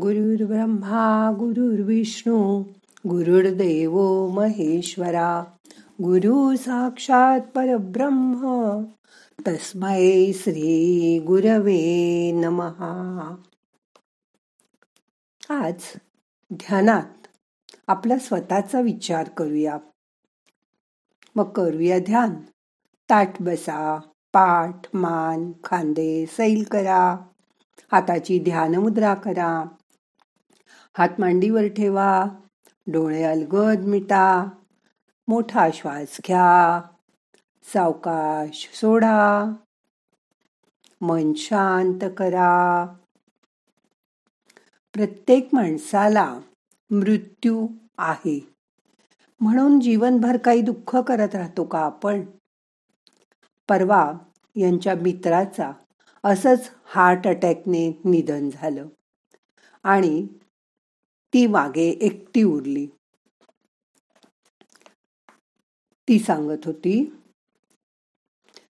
गुरुर्ब्रह्मा गुरुर्विष्णू गुरुर्देव महेश्वरा गुरु साक्षात परब्रह्म तस्मै श्री गुरवे नमहा आज ध्यानात आपला स्वतःचा विचार करूया. मग करूया ध्यान. ताट बसा पाठ मान खांदे सैल करा. हाताची ध्यानमुद्रा करा. हात मांडीवर ठेवा डोळे अलगद मिटा मोठा श्वास घ्या सावकाश सोडा मन शांत करा. प्रत्येक माणसाला मृत्यू आहे. म्हणून जीवनभर काही दुःख करत राहतो का आपण? परवा यांच्या मित्राचा असंच हार्ट अटॅकने निधन झालं. आणि ती मागे एकटी उरली. ती सांगत होती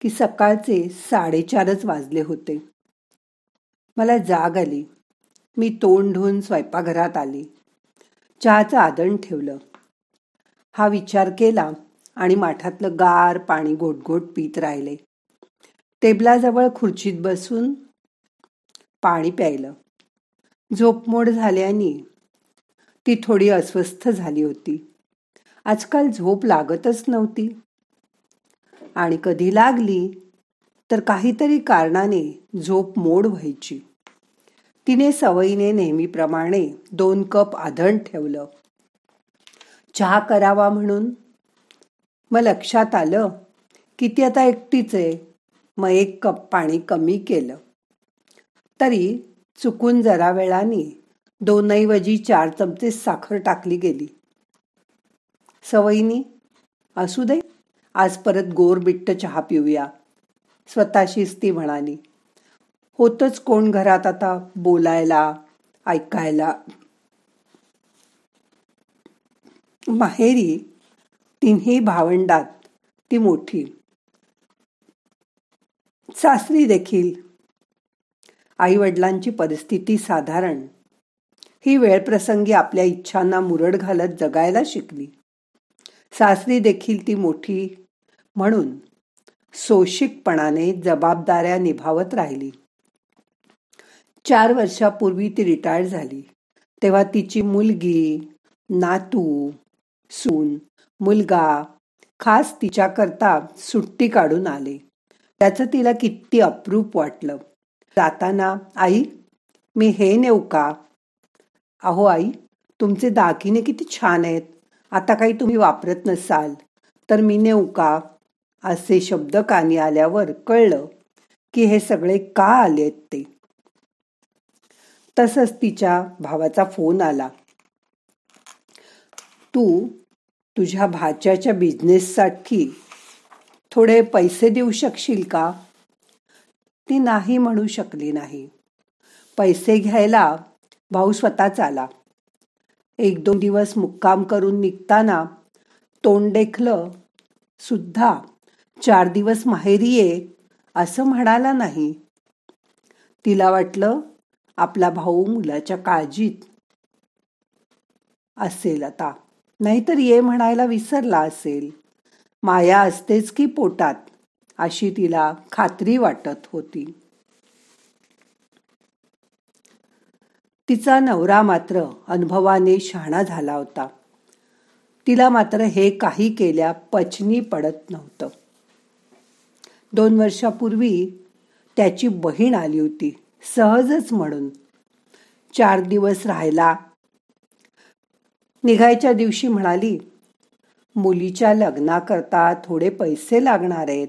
की सकाळचे साडेचारच वाजले होते. मला जाग आली. मी तोंड धुवून स्वयंपाकघरात आली. चहाचं आदण ठेवलं. हा विचार केला आणि माठातलं गार पाणी घोटघोट पीत राहिले. टेबलाजवळ खुर्चीत बसून पाणी प्यायलं. झोपमोड झाल्याने ती थोडी अस्वस्थ झाली होती. आजकाल झोप लागतच नव्हती. आणि कधी लागली तर काहीतरी कारणाने झोप मोड व्हायची. तिने सवयीने नेहमीप्रमाणे दोन कप आधण ठेवलं. चहा करावा म्हणून. मग लक्षात आलं की ती आता एकटीच आहे. मग एक कप पाणी कमी केलं. तरी चुकून जरा वेळाने दोनऐवजी चार चमचे साखर टाकली गेली. सवयीनी असू दे आज परत गोर बिट्ट चहा पिऊया. स्वतःशीच ती म्हणाली होतच कोण घरात आता बोलायला ऐकायला? माहेरी तिन्ही भावंडात ती मोठी. सासरी देखील. आई वडिलांची परिस्थिती साधारण. ही वेळप्रसंगी आपल्या इच्छांना मुरड घालत जगायला शिकली. सासरी देखील ती मोठी म्हणून सोशिकपणाने जबाबदाऱ्या निभावत राहिली. चार वर्षापूर्वी ती रिटायर झाली. तेव्हा तिची मुलगी नातू सून मुलगा खास तिच्याकरता सुट्टी काढून आले. त्याचं तिला किती अप्रूप वाटलं. जाताना आई मी हे नेऊ का? अहो आई तुमचे दागिने किती छान आहेत. आता काही तुम्ही वापरत नसाल तर मी नेऊ का? असे शब्द कानी आल्यावर कळलं की हे सगळे का आलेत ते. तसंच तिच्या भावाचा फोन आला. तू तुझ्या भाच्याच्या बिझनेससाठी थोडे पैसे देऊ शकशील का? ती नाही म्हणू शकली नाही. पैसे घ्यायला भाऊ स्वतःच आला. एक दोन दिवस मुक्काम करून निघताना तोंड देखलं सुद्धा चार दिवस माहेरी ये असं म्हणाला नाही. तिला वाटलं आपला भाऊ मुलाच्या काळजीत असेल आता. नाहीतर ये म्हणायला विसरला असेल. माया असतेच की पोटात अशी तिला खात्री वाटत होती. तिचा नवरा मात्र अनुभवाने शहाणा झाला होता. तिला मात्र हे काही केल्या पचनी पडत नव्हतं. दोन वर्षापूर्वी त्याची बहीण आली होती सहजच म्हणून. चार दिवस राहायला निघायच्या दिवशी म्हणाली मुलीच्या लग्नाकरता थोडे पैसे लागणार आहेत.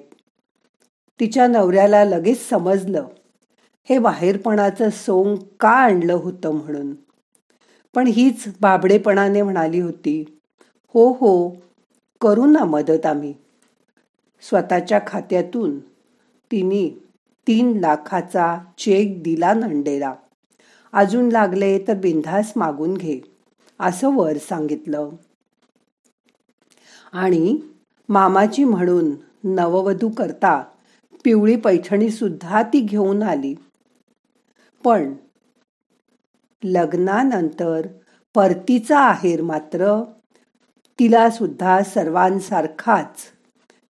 तिच्या नवऱ्याला लगेच समजलं हे बाहेरपणाचं सोंग का आणलं होतं म्हणून? पण हीच बाबडेपणाने म्हणाली होती हो हो करू ना मदत आम्ही. स्वतःच्या खात्यातून तिने तीन लाखाचा चेक दिला नंडेला. अजून लागले तर बिंधास मागून घे असं वर सांगितलं. आणि मामाची म्हणून नववधू करता पिवळी पैठणी सुद्धा ती घेऊन आली. पण लग्नानंतर परतीचा आहेर मात्र तिला सुद्धा सर्वांसारखाच.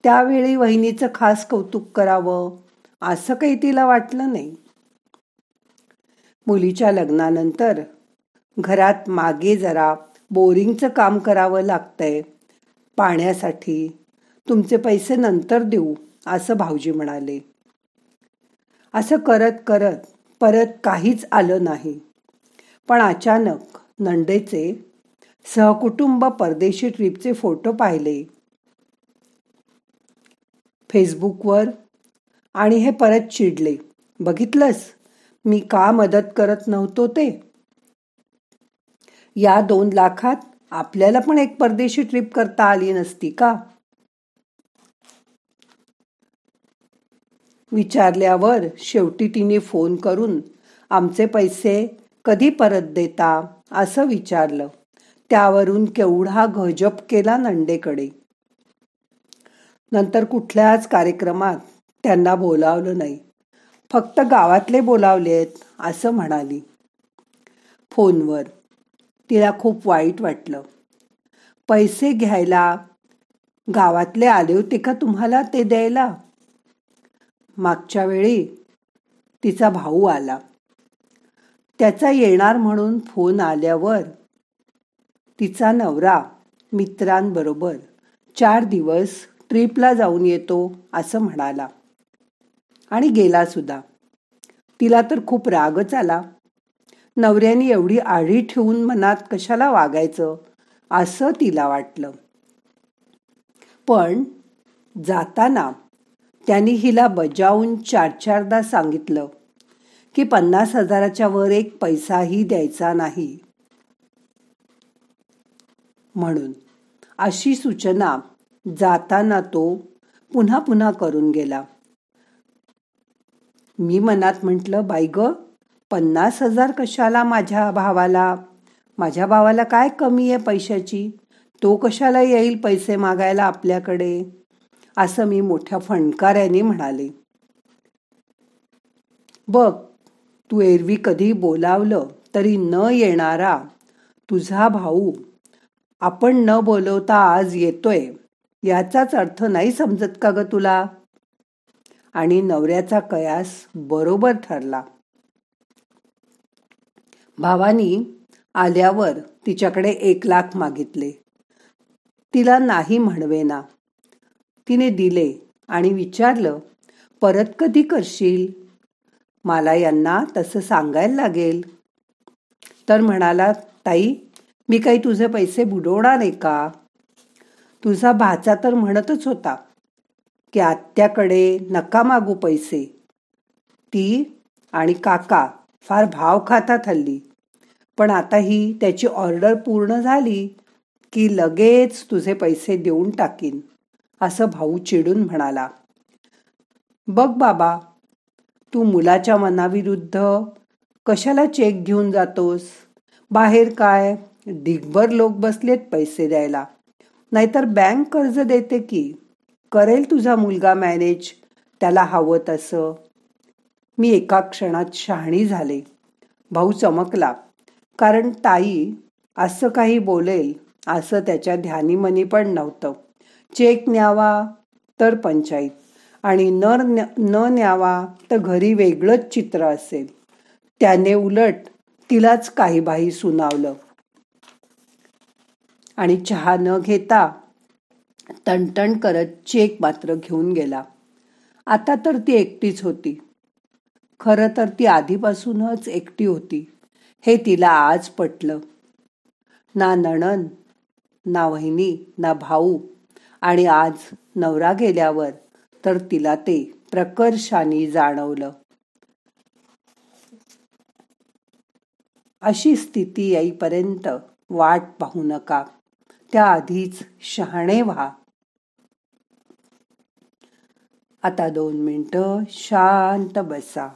त्यावेळी वहिनीचं खास कौतुक करावं असं काही तिला वाटलं नाही. मुलीच्या लग्नानंतर घरात मागे जरा बोरिंगचं काम करावं लागतंय. पाण्यासाठी तुमचे पैसे नंतर देऊ असं भाऊजी म्हणाले. असं करत करत परत काहीच आलं नाही. पण अचानक नंडेचे सहकुटुंब परदेशी ट्रिपचे फोटो पाहिले. फेसबुकवर आणि हे परत चिडले. बघितलंस? मी का मदत करत नव्हतो ते? या दोन लाखात आपल्याला पण एक परदेशी ट्रिप करता आली नसती का? विचारल्यावर शेवटी तिने फोन करून आमचे पैसे कधी परत देता? असं विचारलं. त्यावरून केवढा गजब केला नंडेकडे नंतर कुठल्याच कार्यक्रमात त्यांना बोलावलं नाही. फक्त गावातले बोलावलेत असं म्हणाली. फोनवर तिला खूप वाईट वाटलं. पैसे घ्यायला गावातले आले होते का तुम्हाला ते द्यायला? मागच्या वेळी तिचा भाऊ आला. त्याचा येणार म्हणून फोन आल्यावर तिचा नवरा मित्रांबरोबर चार दिवस ट्रिपला जाऊन येतो असं म्हणाला. आणि गेला सुद्धा. तिला तर खूप रागच आला. नवऱ्याने एवढी आढी ठेवून मनात कशाला वागायचं असं तिला वाटलं. पण जाताना त्यांनी हिला बजावून चार चारदा सांगितलं की पन्नास हजाराच्या वर एक पैसाही द्यायचा नाही. म्हणून अशी सूचना जाताना तो पुन्हा पुन्हा करून गेला. मी मनात म्हटलं बाई ग पन्नास हजार कशाला माझ्या भावाला? माझ्या भावाला काय कमी आहे पैशाची? तो कशाला येईल पैसे मागायला आपल्याकडे? असं मी मोठ्या फणकाऱ्याने म्हणाले. बघ तू एरवी कधी बोलावलं तरी न येणारा तुझा भाऊ आपण न बोलवता आज येतोय याचाच अर्थ नाही समजत का ग तुला? आणि नवऱ्याचा कयास बरोबर ठरला. भावानी आल्यावर तिच्याकडे एक लाख मागितले. तिला नाही म्हणवेना. तिने दिले आणि विचारलं परत कधी करशील? मला यांना तसं सांगायला लागेल. तर म्हणाला ताई मी काही तुझे पैसे बुडवणार नाही का? तुझा भाचा तर म्हणतच होता की आत्याकडे नका मागू पैसे. ती आणि काका फार भाव खातात हल्ली. पण आता ही त्याची ऑर्डर पूर्ण झाली की लगेच तुझे पैसे देऊन टाकीन. असं भाऊ चिडून म्हणाला. बघ बाबा तू मुलाच्या मनाविरुद्ध कशाला चेक घेऊन जातोस? बाहेर काय? ढिगभर लोक बसलेत पैसे द्यायला. नाहीतर बँक कर्ज देते की? करेल तुझा मुलगा मॅनेज? त्याला हवं तसं. मी एका क्षणात शहाणी झाले. भाऊ चमकला. कारण ताई असं काही बोलेल असं त्याच्या ध्यानीमनी पण नव्हतं. चेक न्यावा तर पंचायत. आणि न न न्यावा तर घरी वेगळंच चित्र असेल. त्याने उलट तिलाच काही बाही सुनावलं. आणि चहा न घेता टणटण करत चेक मात्र घेऊन गेला. आता तर ती एकटीच होती. खरं तर ती आधीपासूनच एकटी होती. हे तिला आज पटलं. ना नणन ना वहिनी ना भाऊ आणि आज नवरा गेल्यावर तर तिला ते प्रकर्षाने जाणवलं. अशी स्थिती येईपर्यंत वाट पाहू नका. त्याआधीच शहाणे व्हा. आता दोन मिनटं शांत बसा.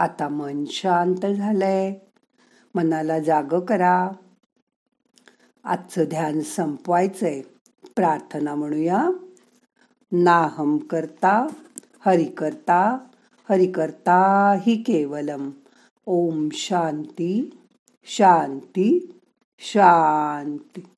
आता मन शांत झालंय. मनाला जाग करा. आजचं ध्यान संपवायचंय. प्रार्थना म्हणूया. नाहम करता हरि करता हरि करता हि केवलम. ओम शांती शांती शांती.